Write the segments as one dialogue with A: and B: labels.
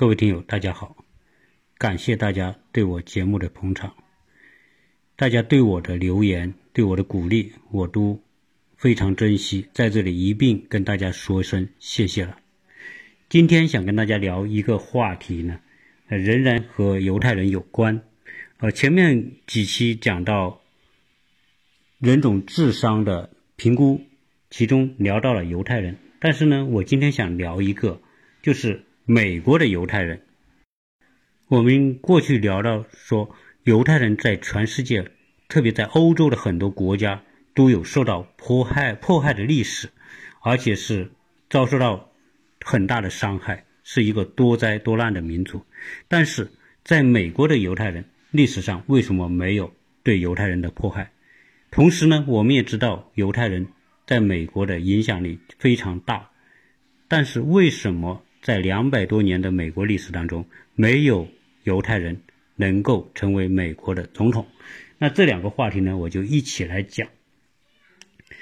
A: 各位听友，大家好，感谢大家对我节目的捧场，大家对我的留言、对我的鼓励，我都非常珍惜，在这里一并跟大家说一声谢谢了。今天想跟大家聊一个话题呢，仍然和犹太人有关。呃，前面几期讲到人种智商的评估，其中聊到了犹太人，但是呢，我今天想聊一个，就是美国的犹太人。我们过去聊到说，犹太人在全世界，特别在欧洲的很多国家，都有受到迫害、迫害的历史，而且是遭受到很大的伤害，是一个多灾多难的民族。但是在美国的犹太人。历史上为什么没有对犹太人的迫害？同时呢，我们也知道犹太人在美国的影响力非常大，但是为什么在两百多年的美国历史当中，没有犹太人能够成为美国的总统？那这两个话题呢，我就一起来讲。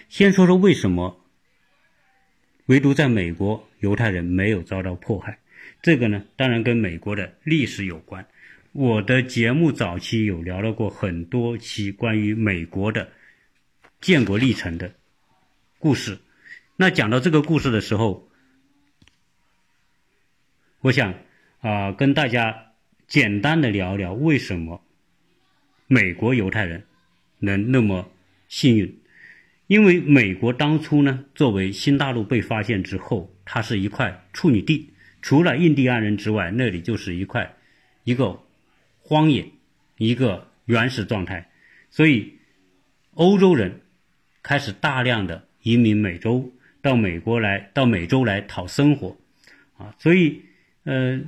A: 先说说为什么唯独在美国犹太人没有遭到迫害？这个呢，当然跟美国的历史有关。我的节目早期有聊到过很多期关于美国的建国历程的故事。那讲到这个故事的时候，我想啊，跟大家简单的聊聊为什么美国犹太人能那么幸运。因为美国当初呢，作为新大陆被发现之后，它是一块处女地，除了印第安人之外，那里就是一块一个。荒野，一个原始状态，所以欧洲人开始大量的移民美洲，到美国来，到美洲来讨生活，啊，所以，呃，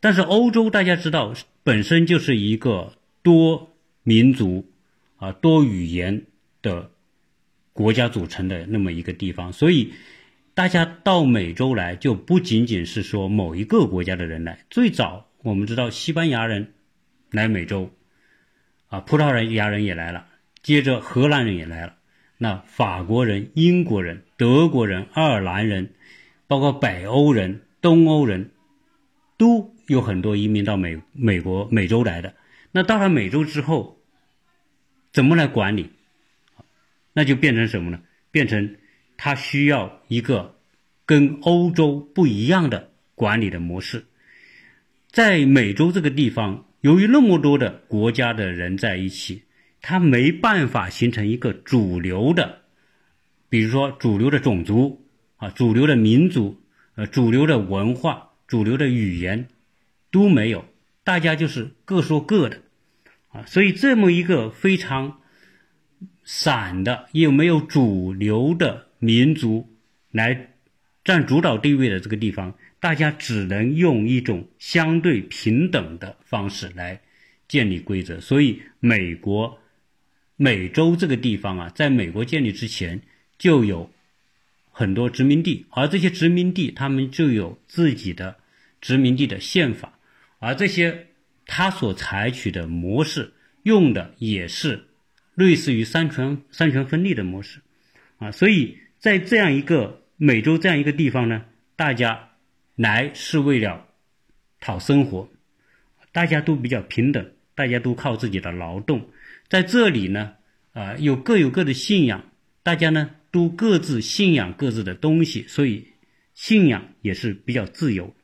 A: 但是欧洲大家知道本身就是一个多民族啊、多语言的国家组成的那么一个地方，所以大家到美洲来就不仅仅是说某一个国家的人来，最早我们知道西班牙人。来美洲，啊，葡萄牙人也来了，接着荷兰人也来了，那法国人、英国人、德国人、爱尔兰人，包括北欧人、东欧人，都有很多移民到美美国美洲来的。那到了美洲之后，怎么来管理？那就变成什么呢？变成他需要一个跟欧洲不一样的管理的模式，在美洲这个地方。由于那么多的国家的人在一起，他没办法形成一个主流的，比如说主流的种族啊，主流的民族，呃，主流的文化，主流的语言都没有，大家就是各说各的，啊，所以这么一个非常散的又没有主流的民族来占主导地位的这个地方。大家只能用一种相对平等的方式来建立规则，所以美国美洲这个地方啊，在美国建立之前就有很多殖民地，而这些殖民地他们就有自己的殖民地的宪法，而这些他所采取的模式用的也是类似于三权三权分立的模式啊，所以在这样一个美洲这样一个地方呢，大家。来是为了讨生活，大家都比较平等，大家都靠自己的劳动，在这里呢，啊，有各有各的信仰，大家呢都各自信仰各自的东西，所以信仰也是比较自由，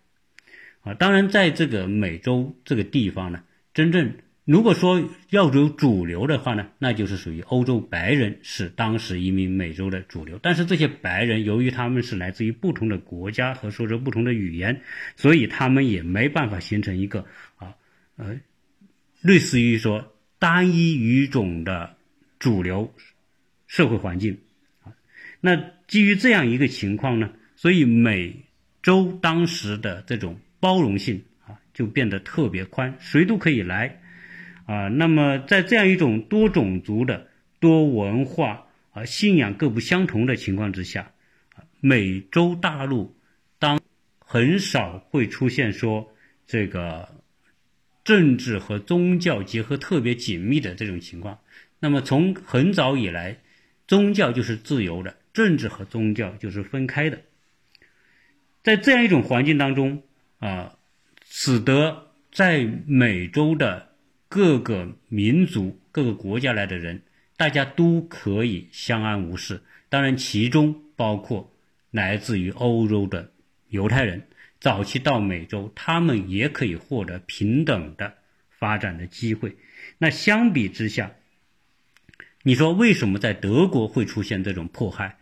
A: 啊，当然在这个美洲这个地方呢，真正。如果说要有主流的话呢，那就是属于欧洲白人是当时移民美洲的主流。但是这些白人由于他们是来自于不同的国家和说着不同的语言，所以他们也没办法形成一个啊呃类似于说单一语种的主流社会环境。那基于这样一个情况呢，所以美洲当时的这种包容性啊就变得特别宽，谁都可以来。啊，那么在这样一种多种族的、多文化啊、信仰各不相同的情况之下，美洲大陆当很少会出现说这个政治和宗教结合特别紧密的这种情况。那么从很早以来，宗教就是自由的，政治和宗教就是分开的。在这样一种环境当中啊，使得在美洲的各个民族、各个国家来的人，大家都可以相安无事。当然，其中包括来自于欧洲的犹太人，早期到美洲，他们也可以获得平等的发展的机会。那相比之下，你说为什么在德国会出现这种迫害？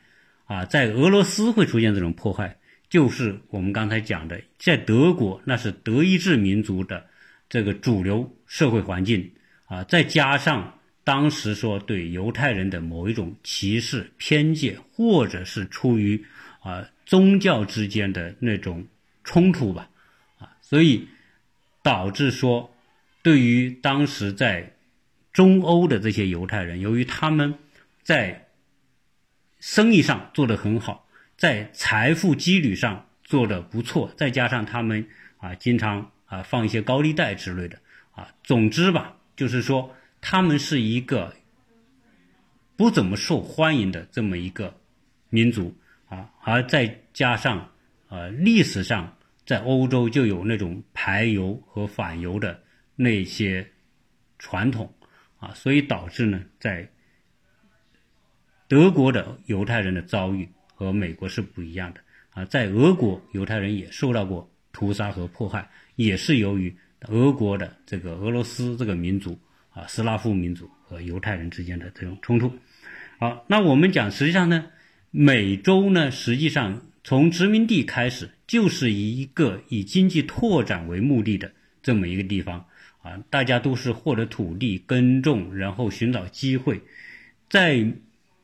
A: 啊，在俄罗斯会出现这种破坏，就是我们刚才讲的，在德国那是德意志民族的这个主流社会环境啊，再加上当时说对犹太人的某一种歧视偏见，或者是出于啊宗教之间的那种冲突吧，啊，所以导致说，对于当时在中欧的这些犹太人，由于他们在生意上做得很好，在财富积累上做得不错，再加上他们啊经常啊放一些高利贷之类的啊，总之吧，就是说他们是一个不怎么受欢迎的这么一个民族啊，而再加上呃历史上在欧洲就有那种排犹和反犹的那些传统啊，所以导致呢在。德国的犹太人的遭遇和美国是不一样的啊，在俄国犹太人也受到过屠杀和迫害，也是由于俄国的这个俄罗斯这个民族啊，斯拉夫民族和犹太人之间的这种冲突。好，那我们讲，实际上呢，美洲呢，实际上从殖民地开始就是一个以经济拓展为目的的这么一个地方啊，大家都是获得土地耕种，然后寻找机会，在。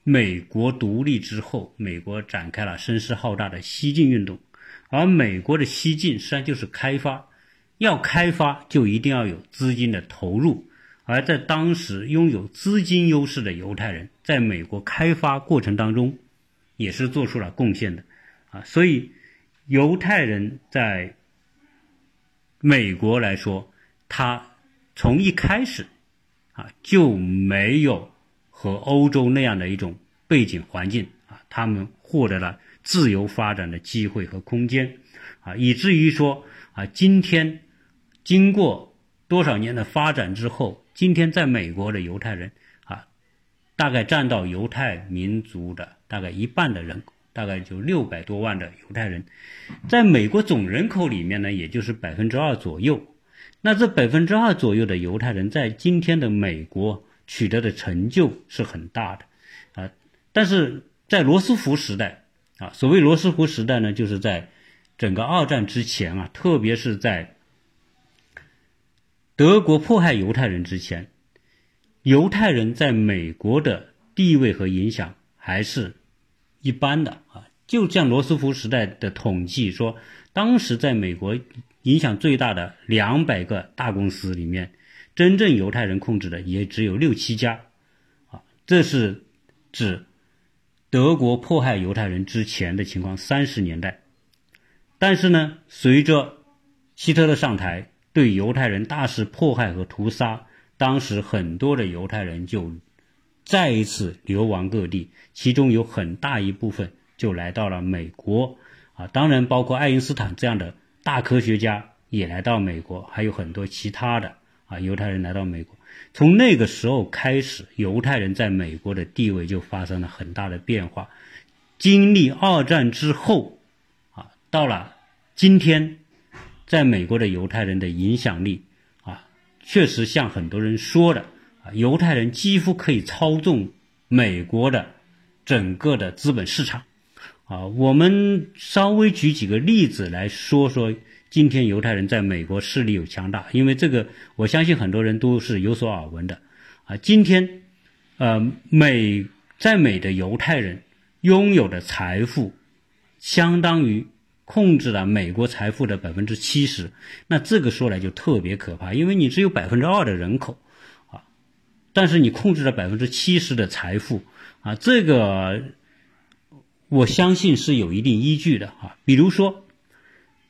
A: 美国独立之后，美国展开了声势浩大的西进运动，而美国的西进实际上就是开发，要开发就一定要有资金的投入，而在当时拥有资金优势的犹太人，在美国开发过程当中，也是做出了贡献的，啊，所以犹太人在美国来说，他从一开始啊就没有。和欧洲那样的一种背景环境啊，他们获得了自由发展的机会和空间，啊，以至于说啊，今天经过多少年的发展之后，今天在美国的犹太人啊，大概占到犹太民族的大概一半的人，大概就六百多万的犹太人，在美国总人口里面呢，也就是百分之二左右。那这百分之二左右的犹太人在今天的美国。取得的成就是很大的，啊，但是在罗斯福时代，啊，所谓罗斯福时代呢，就是在整个二战之前啊，特别是在德国迫害犹太人之前，犹太人在美国的地位和影响还是一般的啊。就像罗斯福时代的统计说，当时在美国影响最大的两百个大公司里面。真正犹太人控制的也只有六七家，啊，这是指德国迫害犹太人之前的情况。三十年代，但是呢，随着希特勒上台，对犹太人大肆迫害和屠杀，当时很多的犹太人就再一次流亡各地，其中有很大一部分就来到了美国，啊，当然包括爱因斯坦这样的大科学家也来到美国，还有很多其他的。啊，犹太人来到美国，从那个时候开始，犹太人在美国的地位就发生了很大的变化。经历二战之后，啊，到了今天，在美国的犹太人的影响力，啊，确实像很多人说的，啊，犹太人几乎可以操纵美国的整个的资本市场。啊，我们稍微举几个例子来说说。今天犹太人在美国势力有强大，因为这个我相信很多人都是有所耳闻的，啊，今天，呃，美在美的犹太人拥有的财富，相当于控制了美国财富的百分之七十，那这个说来就特别可怕，因为你只有百分之二的人口，啊，但是你控制了百分之七十的财富，啊，这个我相信是有一定依据的啊，比如说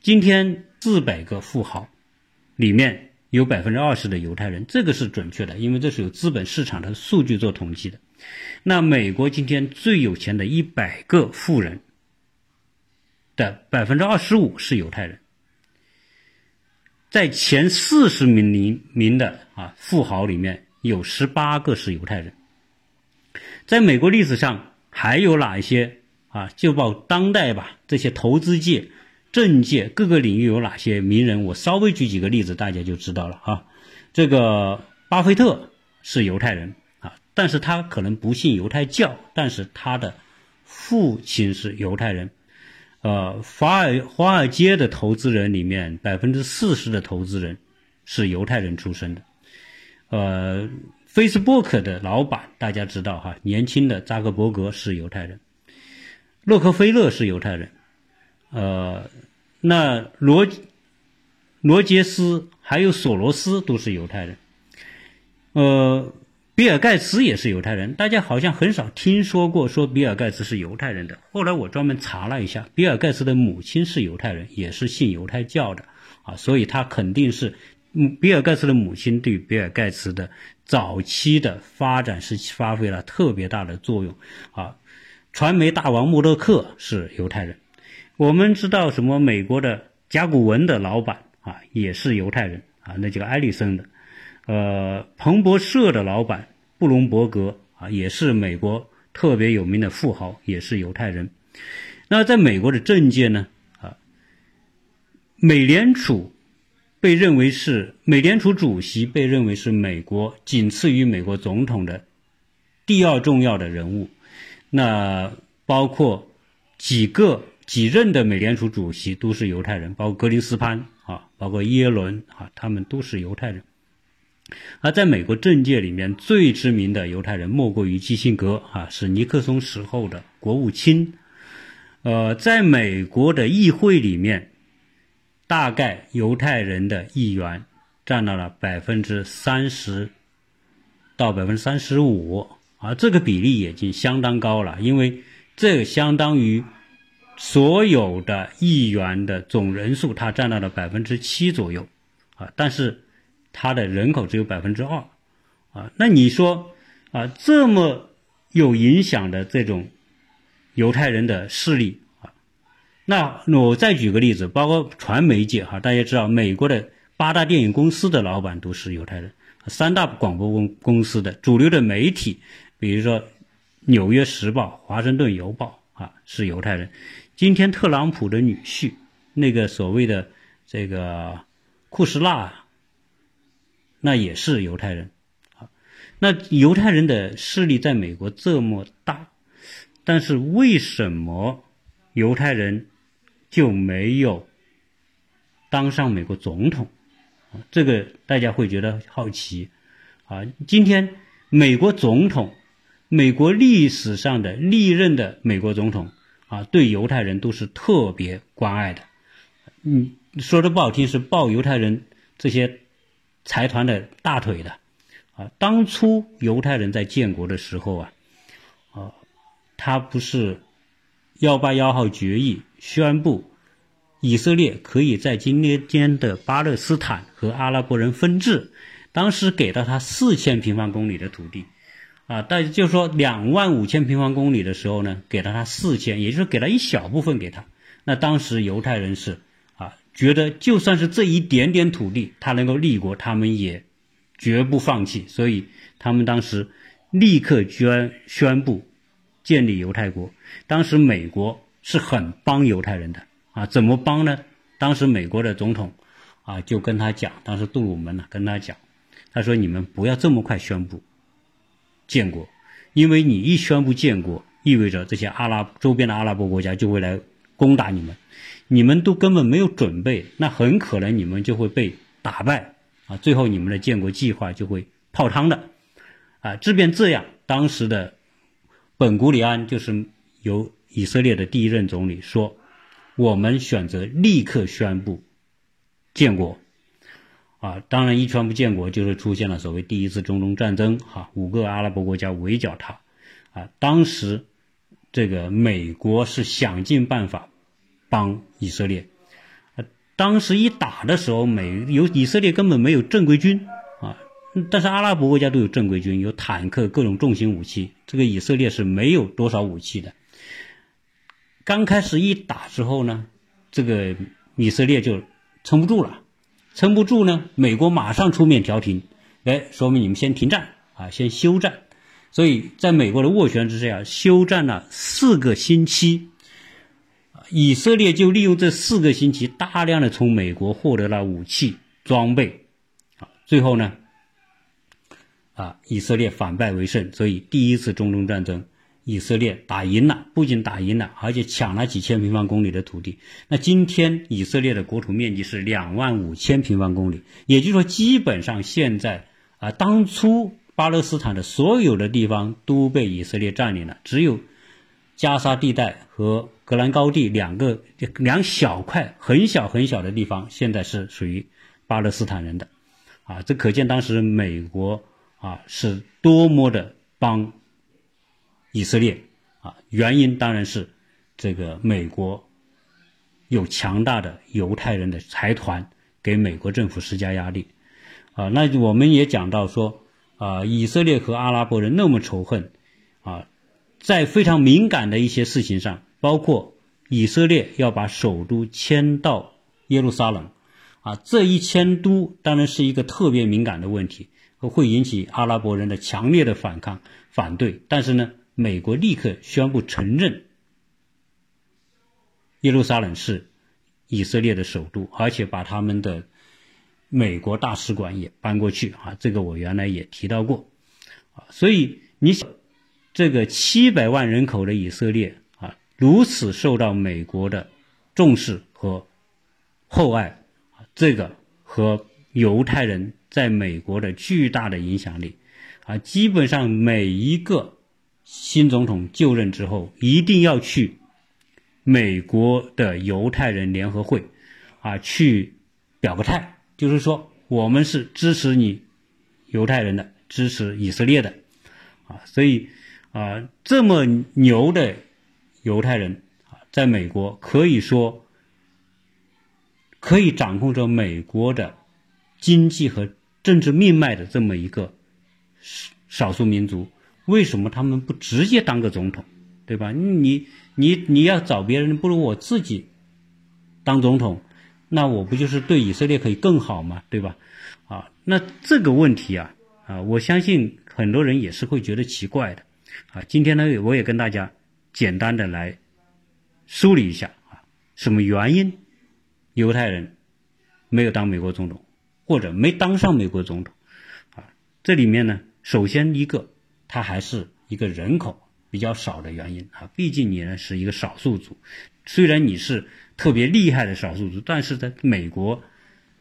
A: 今天。四百个富豪里面有百分之二十的犹太人，这个是准确的，因为这是有资本市场的数据做统计的。那美国今天最有钱的一百个富人的百分之二十五是犹太人，在前四十名名的啊富豪里面有十八个是犹太人。在美国历史上还有哪一些啊？就报当代吧，这些投资界、政界各个领域有哪些名人？我稍微举几个例子，大家就知道了啊。这个巴菲特是犹太人啊，但是他可能不信犹太教，但是他的父亲是犹太人。呃，华尔华尔街的投资人里面，百分之四十的投资人是犹太人出身的。呃。Facebook 的老板大家知道哈，年轻的扎克伯格是犹太人，洛克菲勒是犹太人，呃，那罗罗杰斯还有索罗斯都是犹太人，呃，比尔盖茨也是犹太人，大家好像很少听说过说比尔盖茨是犹太人的。后来我专门查了一下，比尔盖茨的母亲是犹太人，也是信犹太教的啊，所以他肯定是。嗯，比尔盖茨的母亲对比尔盖茨的早期的发展是发挥了特别大的作用啊。传媒大王默多克是犹太人，我们知道什么？美国的甲骨文的老板啊也是犹太人啊，那叫艾利森的。呃，彭博社的老板布隆伯格啊也是美国特别有名的富豪，也是犹太人。那在美国的政界呢啊，美联储。被认为是美联储主席，被认为是美国仅次于美国总统的第二重要的人物。那包括几个几任的美联储主席都是犹太人，包括格林斯潘啊，包括耶伦啊，他们都是犹太人。而在美国政界里面最知名的犹太人莫过于基辛格啊，是尼克松时候的国务卿。呃，在美国的议会里面。大概犹太人的议员占到了百分之三十到百分之三十五，啊，这个比例已经相当高了，因为这相当于所有的议员的总人数，它占到了百分之七左右，啊，但是它的人口只有百分之二，啊，那你说啊，这么有影响的这种犹太人的势力啊。那我再举个例子，包括传媒界哈，大家知道美国的八大电影公司的老板都是犹太人，三大广播公公司的主流的媒体，比如说《纽约时报》《华盛顿邮报》啊，是犹太人。今天特朗普的女婿，那个所谓的这个库什纳，那也是犹太人。啊，那犹太人的势力在美国这么大，但是为什么犹太人？就没有当上美国总统，这个大家会觉得好奇，啊，今天美国总统，美国历史上的历任的美国总统，啊，对犹太人都是特别关爱的，嗯，说的不好听是抱犹太人这些财团的大腿的，啊，当初犹太人在建国的时候啊，啊，他不是。幺八幺号决议宣布，以色列可以在今天的巴勒斯坦和阿拉伯人分治。当时给到他四千平方公里的土地，啊，但就说两万五千平方公里的时候呢，给了他四千，也就是给了一小部分给他。那当时犹太人是啊，觉得就算是这一点点土地，他能够立国，他们也绝不放弃。所以他们当时立刻宣宣布。建立犹太国，当时美国是很帮犹太人的啊，怎么帮呢？当时美国的总统啊就跟他讲，当时杜鲁门呢跟他讲，他说你们不要这么快宣布建国，因为你一宣布建国，意味着这些阿拉周边的阿拉伯国家就会来攻打你们，你们都根本没有准备，那很可能你们就会被打败啊，最后你们的建国计划就会泡汤的啊，即便这样，当时的。本古里安就是由以色列的第一任总理说：“我们选择立刻宣布建国。”啊，当然一宣布建国，就是出现了所谓第一次中东战争。哈，五个阿拉伯国家围剿他。啊，当时这个美国是想尽办法帮以色列。当时一打的时候，美有以色列根本没有正规军啊。但是阿拉伯国家都有正规军，有坦克、各种重型武器。这个以色列是没有多少武器的。刚开始一打之后呢，这个以色列就撑不住了，撑不住呢，美国马上出面调停，哎，说明你们先停战啊，先休战。所以，在美国的斡旋之下，休战了四个星期，以色列就利用这四个星期，大量的从美国获得了武器装备，啊，最后呢，啊，以色列反败为胜。所以，第一次中东战争，以色列打赢了，不仅打赢了，而且抢了几千平方公里的土地。那今天，以色列的国土面积是两万五千平方公里，也就是说，基本上现在啊，当初。巴勒斯坦的所有的地方都被以色列占领了，只有加沙地带和格兰高地两个两小块很小很小的地方，现在是属于巴勒斯坦人的，啊，这可见当时美国啊是多么的帮以色列啊，原因当然是这个美国有强大的犹太人的财团给美国政府施加压力，啊，那我们也讲到说。啊，以色列和阿拉伯人那么仇恨，啊，在非常敏感的一些事情上，包括以色列要把首都迁到耶路撒冷，啊，这一迁都当然是一个特别敏感的问题，会引起阿拉伯人的强烈的反抗反对。但是呢，美国立刻宣布承认耶路撒冷是以色列的首都，而且把他们的。美国大使馆也搬过去啊，这个我原来也提到过，啊，所以你想，这个七百万人口的以色列啊，如此受到美国的重视和厚爱，这个和犹太人在美国的巨大的影响力，啊，基本上每一个新总统就任之后，一定要去美国的犹太人联合会，啊，去表个态。就是说，我们是支持你犹太人的，支持以色列的，啊，所以啊，这么牛的犹太人啊，在美国可以说可以掌控着美国的经济和政治命脉的这么一个少数民族，为什么他们不直接当个总统，对吧？你你你要找别人，不如我自己当总统。那我不就是对以色列可以更好吗？对吧？啊，那这个问题啊，啊，我相信很多人也是会觉得奇怪的，啊，今天呢，我也跟大家简单的来梳理一下啊，什么原因犹太人没有当美国总统，或者没当上美国总统，啊，这里面呢，首先一个，它还是一个人口比较少的原因啊，毕竟你呢是一个少数族，虽然你是。特别厉害的少数族，但是在美国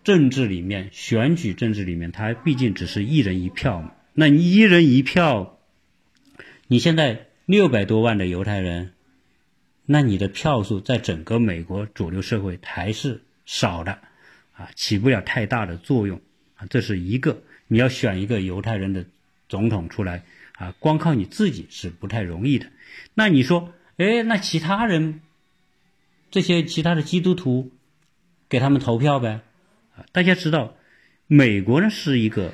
A: 政治里面，选举政治里面，它毕竟只是一人一票嘛。那你一人一票，你现在六百多万的犹太人，那你的票数在整个美国主流社会还是少的，啊，起不了太大的作用啊。这是一个，你要选一个犹太人的总统出来啊，光靠你自己是不太容易的。那你说，哎，那其他人？这些其他的基督徒给他们投票呗，啊，大家知道，美国呢是一个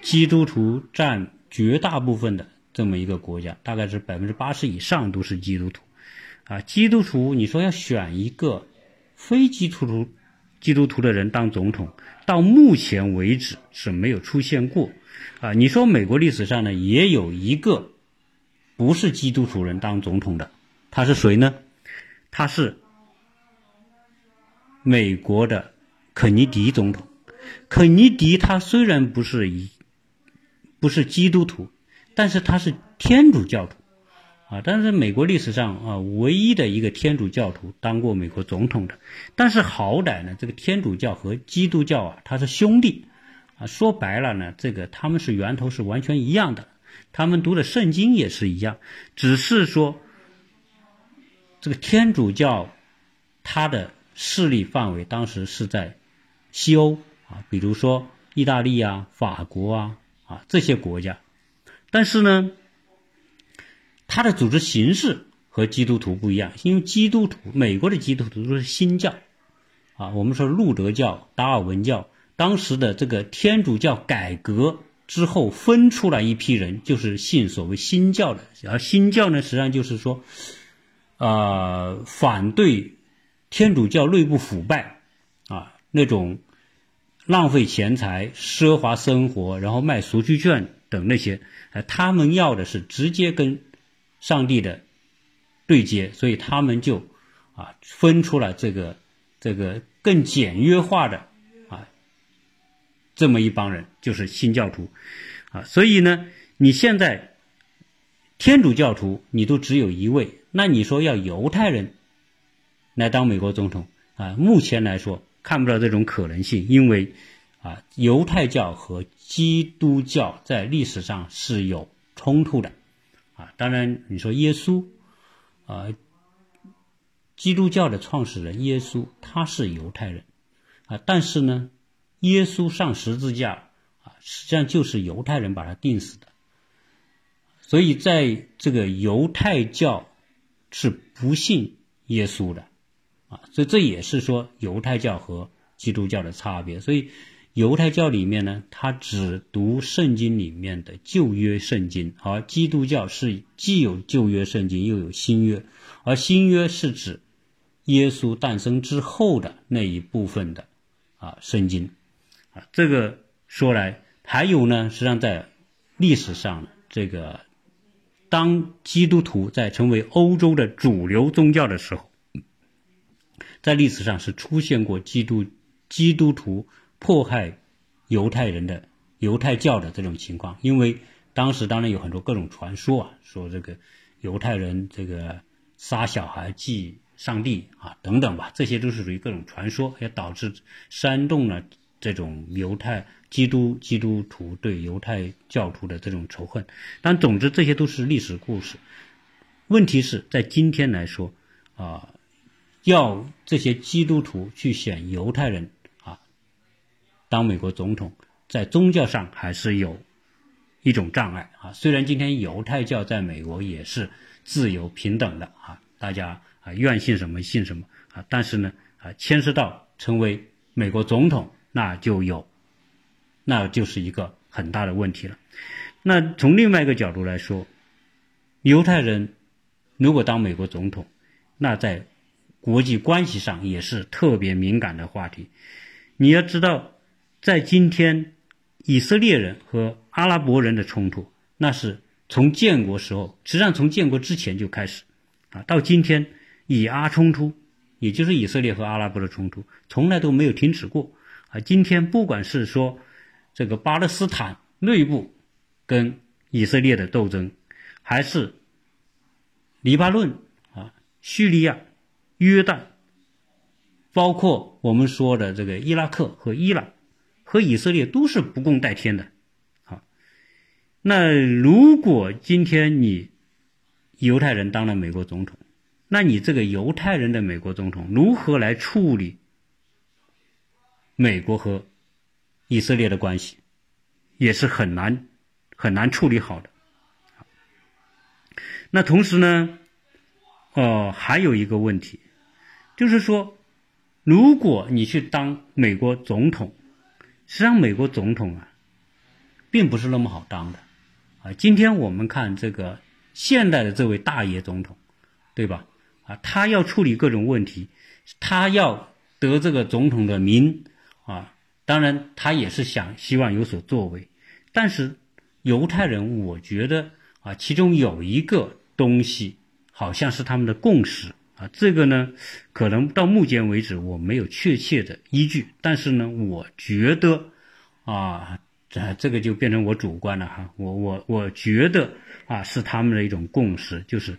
A: 基督徒占绝大部分的这么一个国家，大概是百分之八十以上都是基督徒，啊，基督徒你说要选一个非基督徒基督徒的人当总统，到目前为止是没有出现过，啊，你说美国历史上呢也有一个不是基督徒人当总统的，他是谁呢？他是。美国的肯尼迪总统，肯尼迪他虽然不是一不是基督徒，但是他是天主教徒啊。但是美国历史上啊，唯一的一个天主教徒当过美国总统的。但是好歹呢，这个天主教和基督教啊，他是兄弟啊。说白了呢，这个他们是源头是完全一样的，他们读的圣经也是一样，只是说这个天主教他的。势力范围当时是在西欧啊，比如说意大利啊、法国啊啊这些国家，但是呢，它的组织形式和基督徒不一样，因为基督徒美国的基督徒都是新教啊，我们说路德教、达尔文教，当时的这个天主教改革之后分出来一批人，就是信所谓新教的，而新教呢，实际上就是说，呃，反对。天主教内部腐败，啊，那种浪费钱财、奢华生活，然后卖赎罪券等那些，呃，他们要的是直接跟上帝的对接，所以他们就啊分出了这个这个更简约化的啊这么一帮人，就是新教徒啊。所以呢，你现在天主教徒你都只有一位，那你说要犹太人来当美国总统啊？目前来说看不到这种可能性，因为啊犹太教和基督教在历史上是有冲突的。啊，当然，你说耶稣，啊，基督教的创始人耶稣他是犹太人，啊，但是呢，耶稣上十字架啊，实际上就是犹太人把他钉死的，所以在这个犹太教是不信耶稣的，啊，所以这也是说犹太教和基督教的差别，所以。犹太教里面呢，他只读圣经里面的旧约圣经，而基督教是既有旧约圣经又有新约，而新约是指耶稣诞生之后的那一部分的啊圣经啊。这个说来还有呢，实际上在历史上，这个当基督徒在成为欧洲的主流宗教的时候，在历史上是出现过基督基督徒。迫害犹太人的犹太教的这种情况，因为当时当然有很多各种传说啊，说这个犹太人这个杀小孩祭上帝啊等等吧，这些都是属于各种传说，也导致煽动了这种犹太基督基督徒对犹太教徒的这种仇恨。但总之这些都是历史故事。问题是在今天来说啊，要这些基督徒去选犹太人。当美国总统，在宗教上还是有一种障碍啊。虽然今天犹太教在美国也是自由平等的啊，大家啊愿信什么信什么啊，但是呢啊，牵涉到成为美国总统，那就有，那就是一个很大的问题了。那从另外一个角度来说，犹太人如果当美国总统，那在国际关系上也是特别敏感的话题。你要知道。在今天，以色列人和阿拉伯人的冲突，那是从建国时候，实际上从建国之前就开始，啊，到今天以阿冲突，也就是以色列和阿拉伯的冲突，从来都没有停止过，啊，今天不管是说这个巴勒斯坦内部跟以色列的斗争，还是黎巴嫩啊、叙利亚、约旦，包括我们说的这个伊拉克和伊朗。和以色列都是不共戴天的，好。那如果今天你犹太人当了美国总统，那你这个犹太人的美国总统如何来处理美国和以色列的关系，也是很难很难处理好的。那同时呢，哦，还有一个问题，就是说，如果你去当美国总统，实际上，美国总统啊，并不是那么好当的，啊，今天我们看这个现代的这位大爷总统，对吧？啊，他要处理各种问题，他要得这个总统的名，啊，当然他也是想希望有所作为。但是犹太人，我觉得啊，其中有一个东西好像是他们的共识。啊，这个呢，可能到目前为止我没有确切的依据，但是呢，我觉得，啊，这这个就变成我主观了哈，我我我觉得啊，是他们的一种共识，就是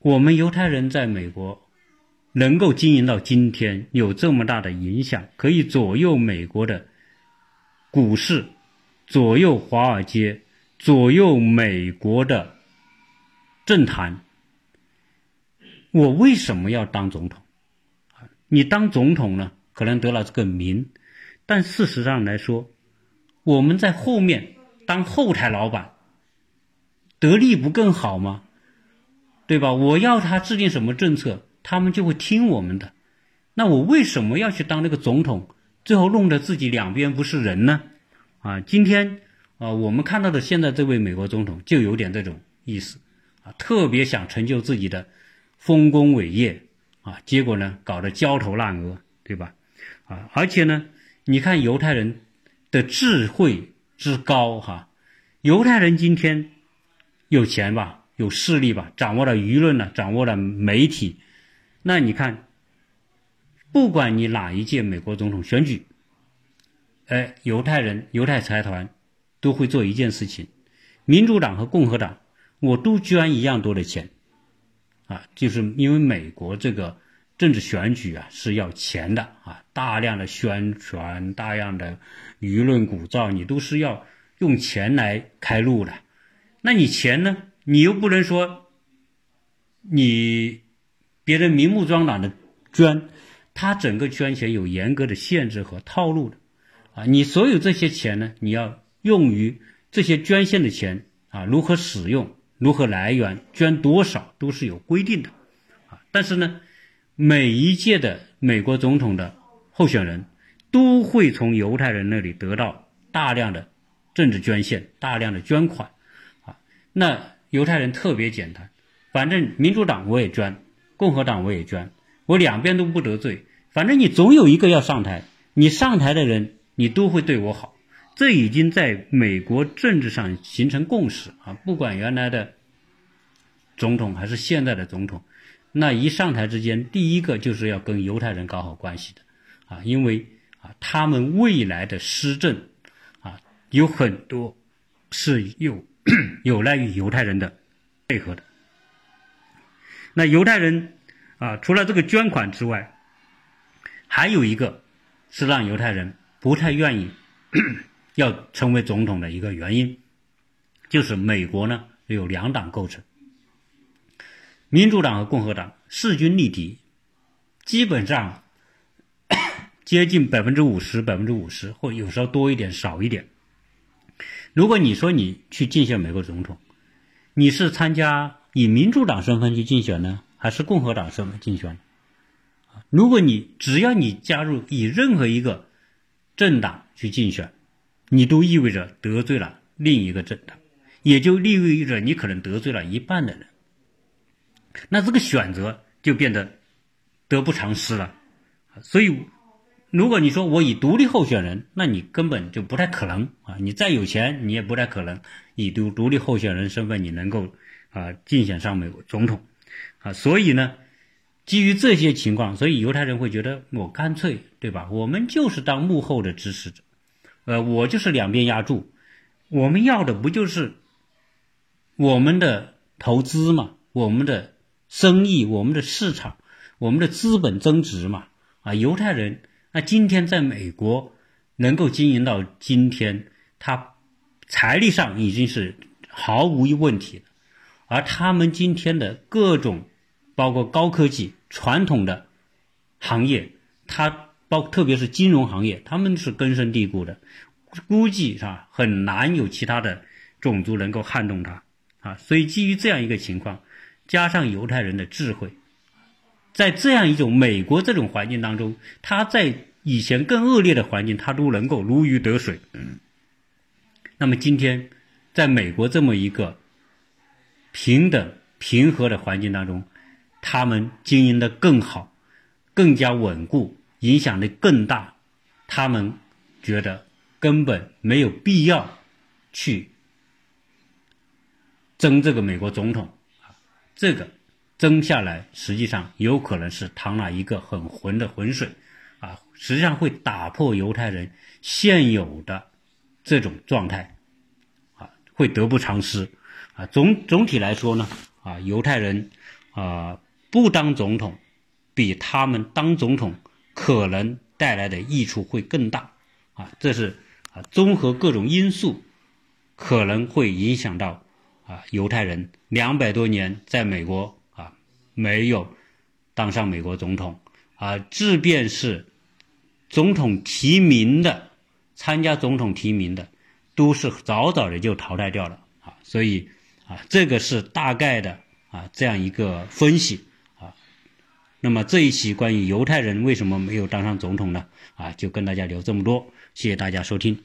A: 我们犹太人在美国能够经营到今天，有这么大的影响，可以左右美国的股市，左右华尔街，左右美国的政坛。我为什么要当总统？你当总统呢，可能得了这个名，但事实上来说，我们在后面当后台老板，得利不更好吗？对吧？我要他制定什么政策，他们就会听我们的。那我为什么要去当那个总统？最后弄得自己两边不是人呢？啊，今天啊，我们看到的现在这位美国总统就有点这种意思啊，特别想成就自己的。丰功伟业啊，结果呢，搞得焦头烂额，对吧？啊，而且呢，你看犹太人的智慧之高哈，犹太人今天有钱吧，有势力吧，掌握了舆论呢，掌握了媒体，那你看，不管你哪一届美国总统选举，哎，犹太人、犹太财团都会做一件事情，民主党和共和党，我都捐一样多的钱，啊，就是因为美国这个。政治选举啊是要钱的啊，大量的宣传、大量的舆论鼓噪，你都是要用钱来开路的。那你钱呢？你又不能说你别人明目张胆的捐，他整个捐钱有严格的限制和套路的啊。你所有这些钱呢，你要用于这些捐献的钱啊，如何使用、如何来源、捐多少都是有规定的啊。但是呢。每一届的美国总统的候选人，都会从犹太人那里得到大量的政治捐献、大量的捐款，啊，那犹太人特别简单，反正民主党我也捐，共和党我也捐，我两边都不得罪，反正你总有一个要上台，你上台的人你都会对我好，这已经在美国政治上形成共识啊，不管原来的总统还是现在的总统。那一上台之间，第一个就是要跟犹太人搞好关系的，啊，因为啊，他们未来的施政，啊，有很多是有 有赖于犹太人的配合的。那犹太人啊，除了这个捐款之外，还有一个是让犹太人不太愿意要成为总统的一个原因，就是美国呢有两党构成。民主党和共和党势均力敌，基本上 接近百分之五十、百分之五十，或有时候多一点、少一点。如果你说你去竞选美国总统，你是参加以民主党身份去竞选呢，还是共和党身份竞选？如果你只要你加入以任何一个政党去竞选，你都意味着得罪了另一个政党，也就意味着你可能得罪了一半的人。那这个选择就变得得不偿失了，所以如果你说我以独立候选人，那你根本就不太可能啊！你再有钱，你也不太可能以独独立候选人身份你能够啊竞选上美国总统啊！所以呢，基于这些情况，所以犹太人会觉得我干脆对吧？我们就是当幕后的支持者，呃，我就是两边压住，我们要的不就是我们的投资嘛，我们的。生意，我们的市场，我们的资本增值嘛，啊，犹太人那今天在美国能够经营到今天，他财力上已经是毫无问题了，而他们今天的各种，包括高科技、传统的行业，它包特别是金融行业，他们是根深蒂固的，估计是吧，很难有其他的种族能够撼动它，啊，所以基于这样一个情况。加上犹太人的智慧，在这样一种美国这种环境当中，他在以前更恶劣的环境，他都能够如鱼得水。那么今天，在美国这么一个平等平和的环境当中，他们经营的更好，更加稳固，影响力更大。他们觉得根本没有必要去争这个美国总统啊。这个争下来，实际上有可能是淌了一个很浑的浑水，啊，实际上会打破犹太人现有的这种状态，啊，会得不偿失，啊，总总体来说呢，啊，犹太人啊不当总统，比他们当总统可能带来的益处会更大，啊，这是啊综合各种因素，可能会影响到。啊，犹太人两百多年在美国啊，没有当上美国总统啊，即便是总统提名的，参加总统提名的，都是早早的就淘汰掉了啊。所以啊，这个是大概的啊这样一个分析。那么这一期关于犹太人为什么没有当上总统呢？啊，就跟大家聊这么多，谢谢大家收听。